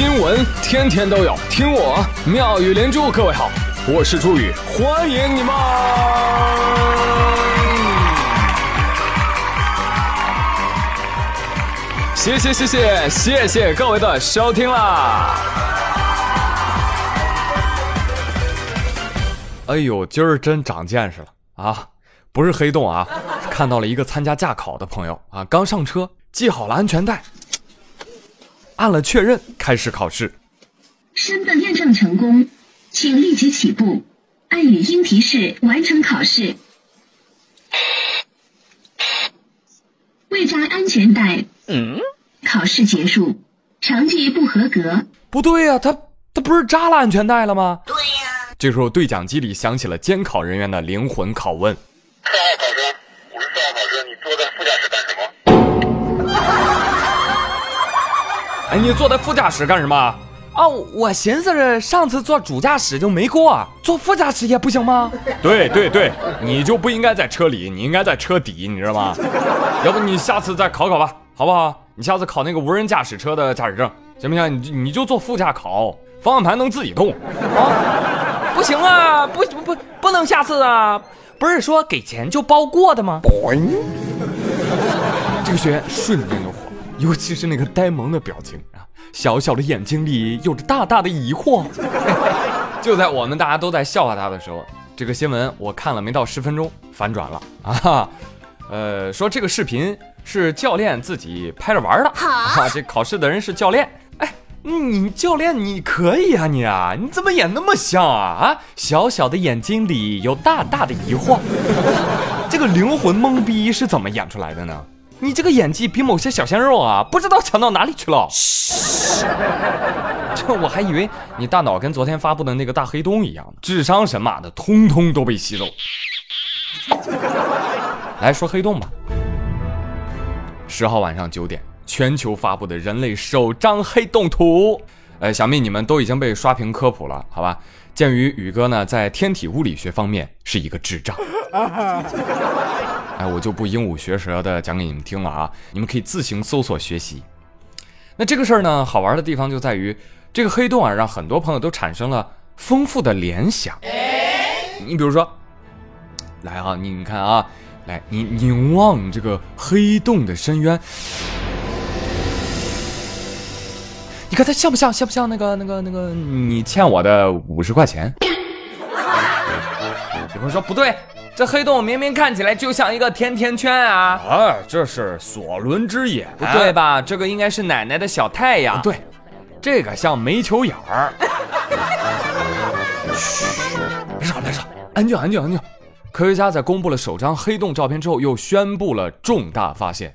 新闻天天都有，听我妙语连珠。各位好，我是朱宇，欢迎你们！谢谢谢谢谢谢各位的收听啦！哎呦，今儿真长见识了啊！不是黑洞啊，看到了一个参加驾考的朋友啊，刚上车系好了安全带。按了确认，开始考试。身份验证成功，请立即起步，按语音提示完成考试。未扎安全带，嗯，考试结束，成绩不合格。不对呀，他他不是扎了安全带了吗？对呀。这时候对讲机里响起了监考人员的灵魂拷问。哎，你坐在副驾驶干什么？啊，我寻思着上次坐主驾驶就没过，坐副驾驶也不行吗？对对对，你就不应该在车里，你应该在车底，你知道吗？要不你下次再考考吧，好不好？你下次考那个无人驾驶车的驾驶证，行不行？你你就坐副驾考，方向盘能自己动。啊，不行啊，不不不，不能下次啊！不是说给钱就包过的吗？这个学员瞬间就。尤其是那个呆萌的表情啊，小小的眼睛里有着大大的疑惑。就在我们大家都在笑话他的时候，这个新闻我看了没到十分钟，反转了 啊！呃，说这个视频是教练自己拍着玩的 啊，这考试的人是教练。哎，你教练你可以啊，你啊，你怎么演那么像啊？啊，小小的眼睛里有大大的疑惑，这个灵魂懵逼是怎么演出来的呢？你这个演技比某些小鲜肉啊，不知道强到哪里去了。嘘，这 我还以为你大脑跟昨天发布的那个大黑洞一样，智商神马的通通都被吸走。来说黑洞吧。十号晚上九点，全球发布的人类首张黑洞图。呃，想必你们都已经被刷屏科普了，好吧？鉴于宇哥呢在天体物理学方面是一个智障。哎，我就不鹦鹉学舌的讲给你们听了啊，你们可以自行搜索学习。那这个事儿呢，好玩的地方就在于这个黑洞啊，让很多朋友都产生了丰富的联想。你比如说，来啊，你看啊，来，你凝望这个黑洞的深渊，你看它像不像？像不像那个那个那个你欠我的五十块钱？有人说不对。这黑洞明明看起来就像一个甜甜圈啊！啊，这是索伦之眼，不对吧？这个应该是奶奶的小太阳。对，这个像煤球眼儿。嘘，别吵，别吵，安静，安静，安静。科学家在公布了首张黑洞照片之后，又宣布了重大发现。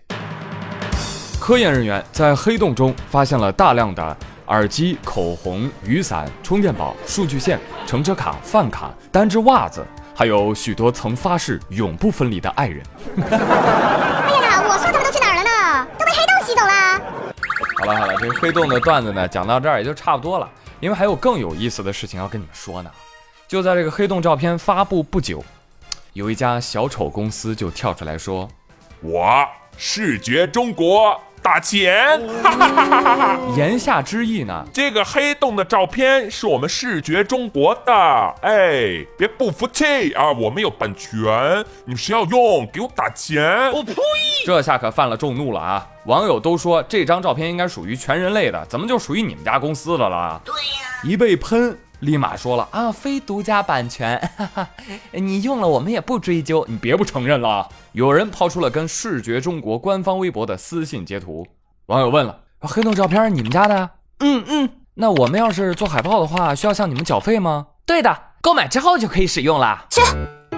科研人员在黑洞中发现了大量的耳机、口红、雨伞、充电宝、数据线、乘车卡、饭卡、单只袜子。还有许多曾发誓永不分离的爱人。哎呀，我说他们都去哪儿了呢？都被黑洞吸走了。好了好了，这个黑洞的段子呢，讲到这儿也就差不多了。因为还有更有意思的事情要跟你们说呢。就在这个黑洞照片发布不久，有一家小丑公司就跳出来说：“我视觉中国。”打钱，哈哈哈哈哈言下之意呢？这个黑洞的照片是我们视觉中国的，哎，别不服气啊！我们有版权，你们谁要用，给我打钱！我呸！这下可犯了众怒了啊！网友都说这张照片应该属于全人类的，怎么就属于你们家公司的了？对呀！一被喷，立马说了啊，非独家版权，哈哈，你用了我们也不追究，你别不承认了。有人抛出了跟视觉中国官方微博的私信截图，网友问了：黑洞照片你们家的？嗯嗯，那我们要是做海报的话，需要向你们缴费吗？对的，购买之后就可以使用了。切，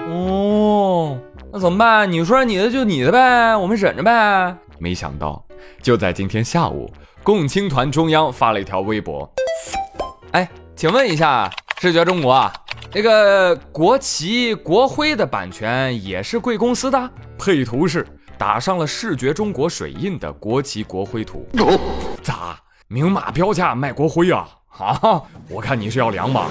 哦，那怎么办？你说你的就你的呗，我们忍着呗。没想到，就在今天下午，共青团中央发了一条微博，哎。请问一下，视觉中国啊，那个国旗、国徽的版权也是贵公司的？配图是打上了视觉中国水印的国旗、国徽图。咋明码标价卖国徽啊？啊，我看你是要凉吧？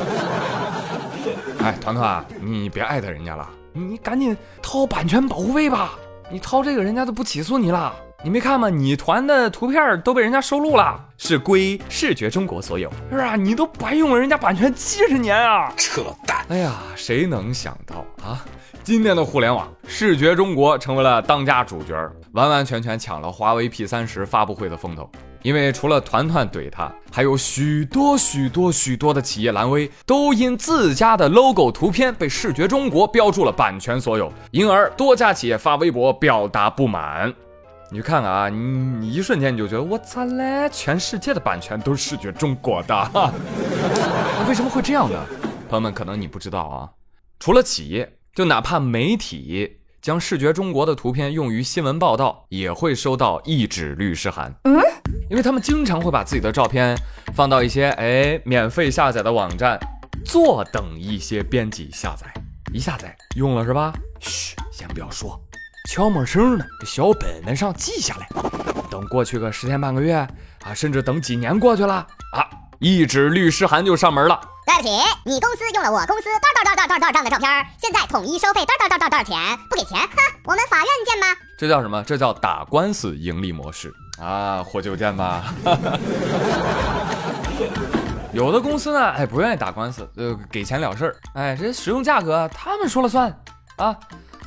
哎，团团，你别艾特人家了，你赶紧掏版权保护费吧。你掏这个，人家都不起诉你了。你没看吗？你团的图片都被人家收录了，是归视觉中国所有，是啊？你都白用了人家版权七十年啊！扯淡！哎呀，谁能想到啊？今天的互联网，视觉中国成为了当家主角，完完全全抢了华为 P 三十发布会的风头。因为除了团团怼他，还有许多许多许多的企业蓝 V 都因自家的 logo 图片被视觉中国标注了版权所有，因而多家企业发微博表达不满。你去看看啊，你你一瞬间你就觉得我咋嘞，全世界的版权都是视觉中国的，那为什么会这样呢？朋友们，可能你不知道啊，除了企业，就哪怕媒体将视觉中国的图片用于新闻报道，也会收到一纸律师函。嗯，因为他们经常会把自己的照片放到一些哎免费下载的网站，坐等一些编辑下载，一下载用了是吧？嘘，先不要说。悄没声的，小本本上记下来。等过去个十天半个月啊，甚至等几年过去了啊，一纸律师函就上门了。对不起，你公司用了我公司多少多少多少多少张的照片，现在统一收费多少多少多少钱？不给钱，哼，我们法院见吧。这叫什么？这叫打官司盈利模式啊！获救见吧。有的公司呢，哎，不愿意打官司，呃，给钱了事儿。哎，这使用价格他们说了算啊。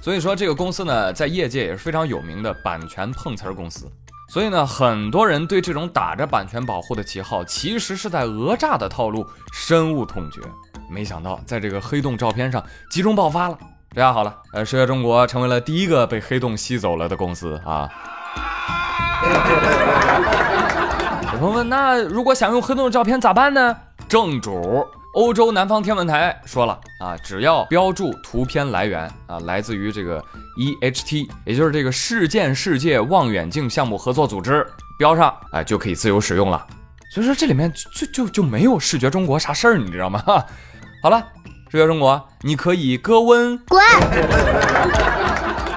所以说，这个公司呢，在业界也是非常有名的版权碰瓷儿公司。所以呢，很多人对这种打着版权保护的旗号，其实是在讹诈的套路深恶痛绝。没想到，在这个黑洞照片上集中爆发了。这下好了，呃，视觉中国成为了第一个被黑洞吸走了的公司啊。有朋友问，那如果想用黑洞的照片咋办呢？正主。欧洲南方天文台说了啊，只要标注图片来源啊，来自于这个 EHT，也就是这个事件世界望远镜项目合作组织，标上哎就可以自由使用了。所以说这里面就就就没有视觉中国啥事儿，你知道吗？好了，视觉中国你可以割温滚。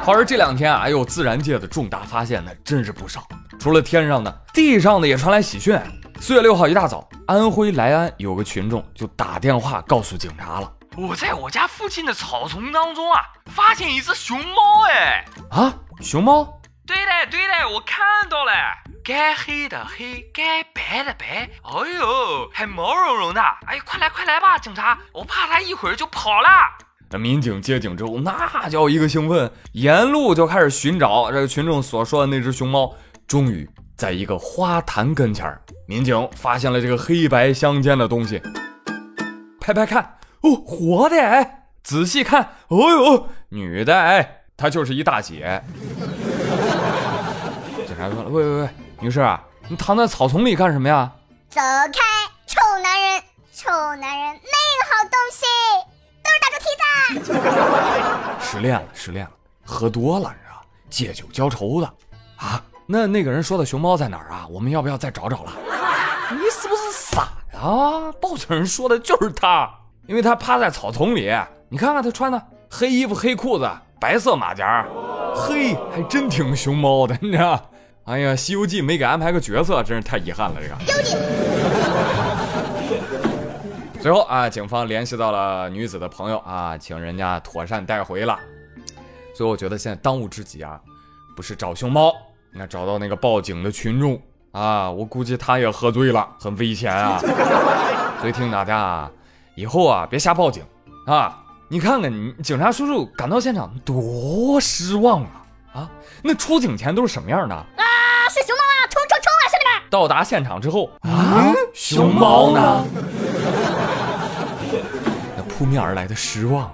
好，而这两天啊，哎呦，自然界的重大发现呢真是不少，除了天上的，地上的也传来喜讯。四月六号一大早，安徽来安有个群众就打电话告诉警察了：“我在我家附近的草丛当中啊，发现一只熊猫。哎，啊，熊猫？对的，对的，我看到了，该黑的黑，该白的白。哎呦，还毛茸茸的。哎，快来快来吧，警察，我怕它一会儿就跑了。”那民警接警之后，那叫一个兴奋，沿路就开始寻找这个群众所说的那只熊猫，终于。在一个花坛跟前儿，民警发现了这个黑白相间的东西。拍拍看，哦，活的哎！仔细看，哦呦，女的哎，她就是一大姐。警察说了：“喂喂喂，女士啊，你躺在草丛里干什么呀？”走开，臭男人，臭男人，那个好东西，都是大猪蹄子。失恋了，失恋了，喝多了，你知道，借酒浇愁的啊。那那个人说的熊猫在哪儿啊？我们要不要再找找了？你是不是傻呀？报警人说的就是他，因为他趴在草丛里。你看看他穿的黑衣服、黑裤子、白色马甲，嘿，还真挺熊猫的，你知道？哎呀，《西游记》没给安排个角色，真是太遗憾了。这个。最后啊，警方联系到了女子的朋友啊，请人家妥善带回了。所以我觉得现在当务之急啊，不是找熊猫。那找到那个报警的群众啊，我估计他也喝醉了，很危险啊。所以听大家啊，以后啊别瞎报警啊。你看看你警察叔叔赶到现场多失望啊啊！那出警前都是什么样的啊？是熊猫啊！冲冲冲啊，兄弟们！到达现场之后啊，熊猫呢？那扑面而来的失望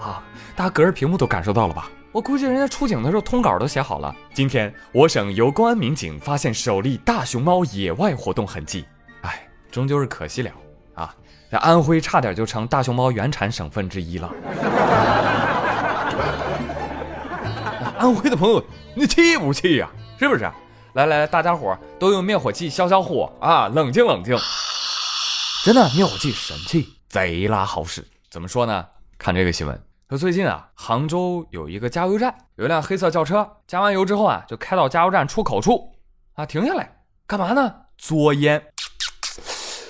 啊，大家隔着屏幕都感受到了吧？我估计人家出警的时候通稿都写好了。今天我省由公安民警发现首例大熊猫野外活动痕迹，哎，终究是可惜了啊！这安徽差点就成大熊猫原产省份之一了。安徽的朋友，你气不气呀？是不是？来来来，大家伙都用灭火器消消火啊！冷静冷静。真的，灭火器神器，贼拉好使。怎么说呢？看这个新闻。说最近啊，杭州有一个加油站，有一辆黑色轿车，加完油之后啊，就开到加油站出口处，啊，停下来干嘛呢？嘬烟。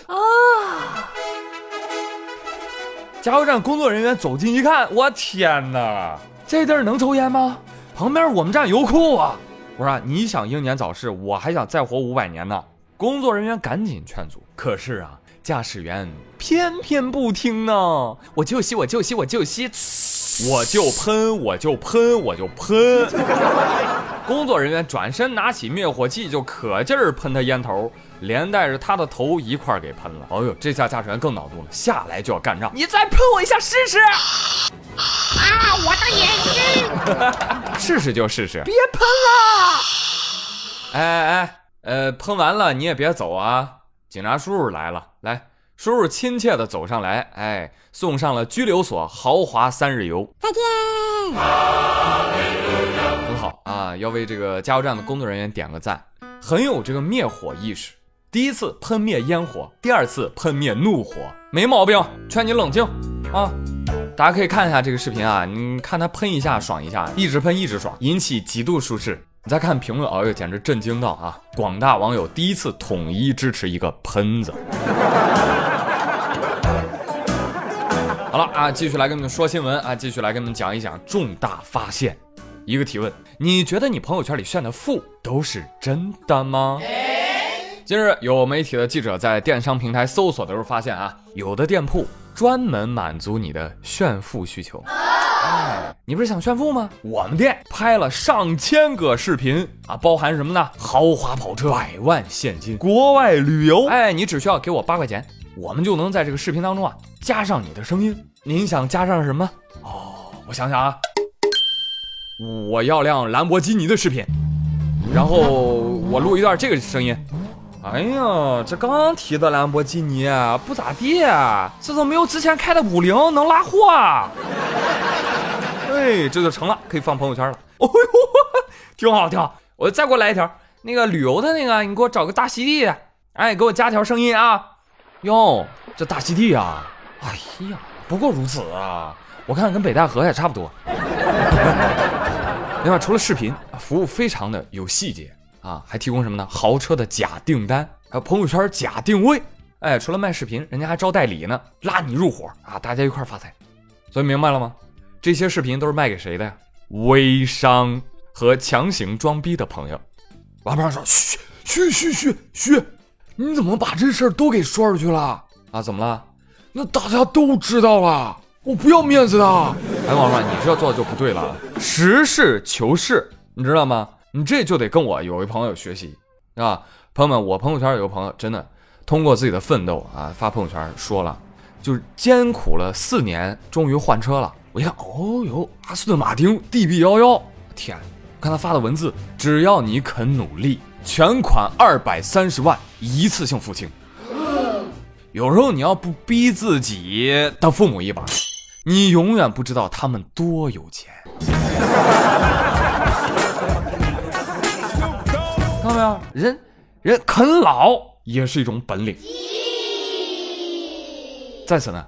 啊！加油站工作人员走近一看，我天哪，这地儿能抽烟吗？旁边我们站油库啊，我说你想英年早逝，我还想再活五百年呢。工作人员赶紧劝阻，可是啊，驾驶员偏偏不听呢。我就吸，我就吸，我就吸，我就喷，我就喷，我就喷。工作人员转身拿起灭火器就可劲儿喷他烟头，连带着他的头一块给喷了。哦呦，这下驾驶员更恼怒了，下来就要干仗。你再喷我一下试试？啊，我的眼睛！试试就试试，别喷了！哎哎。呃，喷完了你也别走啊！警察叔叔来了，来，叔叔亲切的走上来，哎，送上了拘留所豪华三日游。再见。很好啊，要为这个加油站的工作人员点个赞，很有这个灭火意识。第一次喷灭烟火，第二次喷灭怒火，没毛病。劝你冷静啊！大家可以看一下这个视频啊，你看他喷一下爽一下，一直喷一直爽，引起极度舒适。你再看评论，哎呦，简直震惊到啊！广大网友第一次统一支持一个喷子。好了啊，继续来跟你们说新闻啊，继续来跟你们讲一讲重大发现。一个提问：你觉得你朋友圈里炫的富都是真的吗？近日，有媒体的记者在电商平台搜索的时候发现啊，有的店铺专门满足你的炫富需求。你不是想炫富吗？我们店拍了上千个视频啊，包含什么呢？豪华跑车、百万现金、国外旅游。哎，你只需要给我八块钱，我们就能在这个视频当中啊加上你的声音。您想加上什么？哦，我想想啊，我要辆兰博基尼的视频，然后我录一段这个声音。哎呀，这刚提的兰博基尼不咋地，啊这都没有之前开的五菱能拉货。啊哎，这就成了，可以放朋友圈了。哦 呦，挺好，挺好。我再给我来一条，那个旅游的那个，你给我找个大溪地，哎，给我加条声音啊。哟，这大溪地啊，哎呀，不过如此啊。我看跟北戴河也差不多。另外，除了视频，服务非常的有细节。啊，还提供什么呢？豪车的假订单，还有朋友圈假定位。哎，除了卖视频，人家还招代理呢，拉你入伙啊，大家一块发财。所以明白了吗？这些视频都是卖给谁的呀？微商和强行装逼的朋友。老板说：嘘嘘嘘嘘嘘，你怎么把这事儿都给说出去了啊？怎么了？那大家都知道了，我不要面子的。哎，王老板，你这做的就不对了，实事求是，你知道吗？你这就得跟我有一朋友学习，啊，朋友们，我朋友圈有个朋友，真的通过自己的奋斗啊，发朋友圈说了，就是艰苦了四年，终于换车了。我一看，哦哟，阿斯顿马丁 DB 幺幺，天，看他发的文字，只要你肯努力，全款二百三十万，一次性付清。有时候你要不逼自己的父母一把，你永远不知道他们多有钱。看到没有，人，人啃老也是一种本领。在此呢，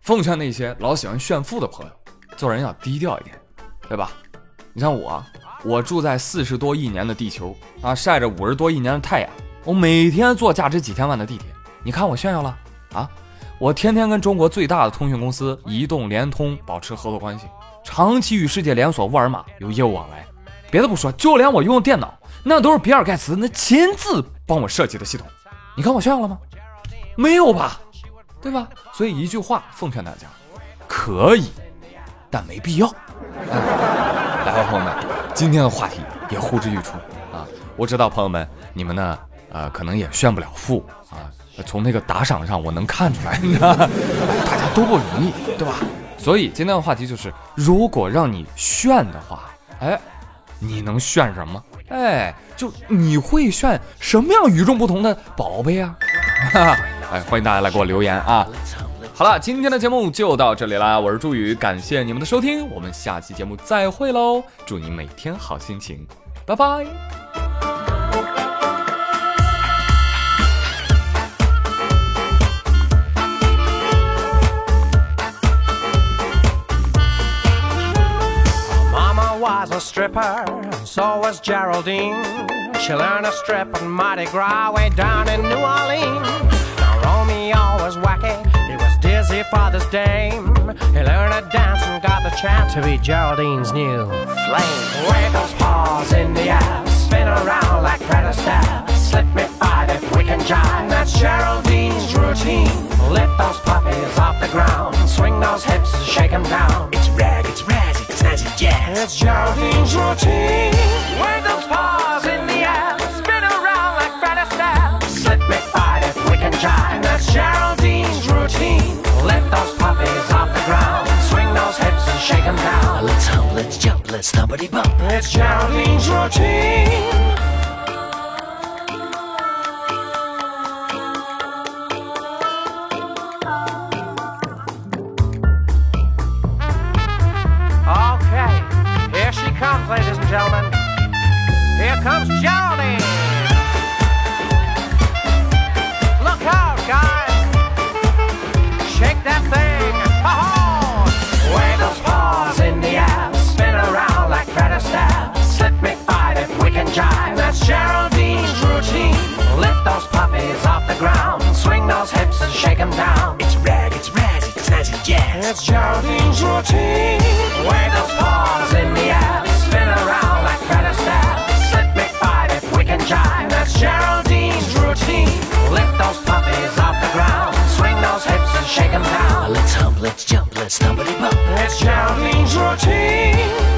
奉劝那些老喜欢炫富的朋友，做人要低调一点，对吧？你像我，我住在四十多亿年的地球啊，晒着五十多亿年的太阳，我每天坐价值几千万的地铁，你看我炫耀了啊？我天天跟中国最大的通讯公司移动、联通保持合作关系，长期与世界连锁沃尔玛有业务往来。别的不说，就连我用的电脑。那都是比尔盖茨那亲自帮我设计的系统，你看我炫耀了吗？没有吧，对吧？所以一句话奉劝大家，可以，但没必要。来吧，朋友们，今天的话题也呼之欲出啊！我知道朋友们你们呢，呃，可能也炫不了富啊，从那个打赏上我能看出来，大家都不容易，对吧？所以今天的话题就是，如果让你炫的话，哎，你能炫什么？哎，就你会炫什么样与众不同的宝贝啊？哎，欢迎大家来给我留言啊！好了，今天的节目就到这里啦，我是朱宇，感谢你们的收听，我们下期节目再会喽！祝你每天好心情，拜拜。was a stripper, so was Geraldine. She learned to strip on Mardi Gras way down in New Orleans. Now Romeo was wacky, dizzy for dame. He learned to dance and got the chance to be Geraldine's new flame. Wave those paws in the air, spin around like Fred Astaire. Slip me five if we can jive. That's Geraldine's routine. Lift those puppies off the ground, swing those hips, shake 'em down. It's rag, it's razzy, it's snazzy jazz. It's Geraldine's routine. Wave those paws in the air, spin around like Fred Astaire. Slip me five if we can jive. That's Geraldine's routine. Lift those puppies off the ground, swing those hips and shake 'em down. Let's hump, let's jump, let's thumpity bump. It's Geraldine's routine. Okay, here she comes, ladies and gentlemen. Here comes Geraldine. Jive. That's Geraldine's routine. Lift those puppies off the ground. Swing those hips and shake 'em down. It's rag, it's razzy, it's snazzy jazz. It's Geraldine's routine. Wave those paws in the air. Spin around like Fred Astaire. Slip me five if we can jive. That's Geraldine's routine. Lift those puppies off the ground. Swing those hips and shake 'em down. Let's hump, let's jump, let's thumpity bump. It's Geraldine's routine.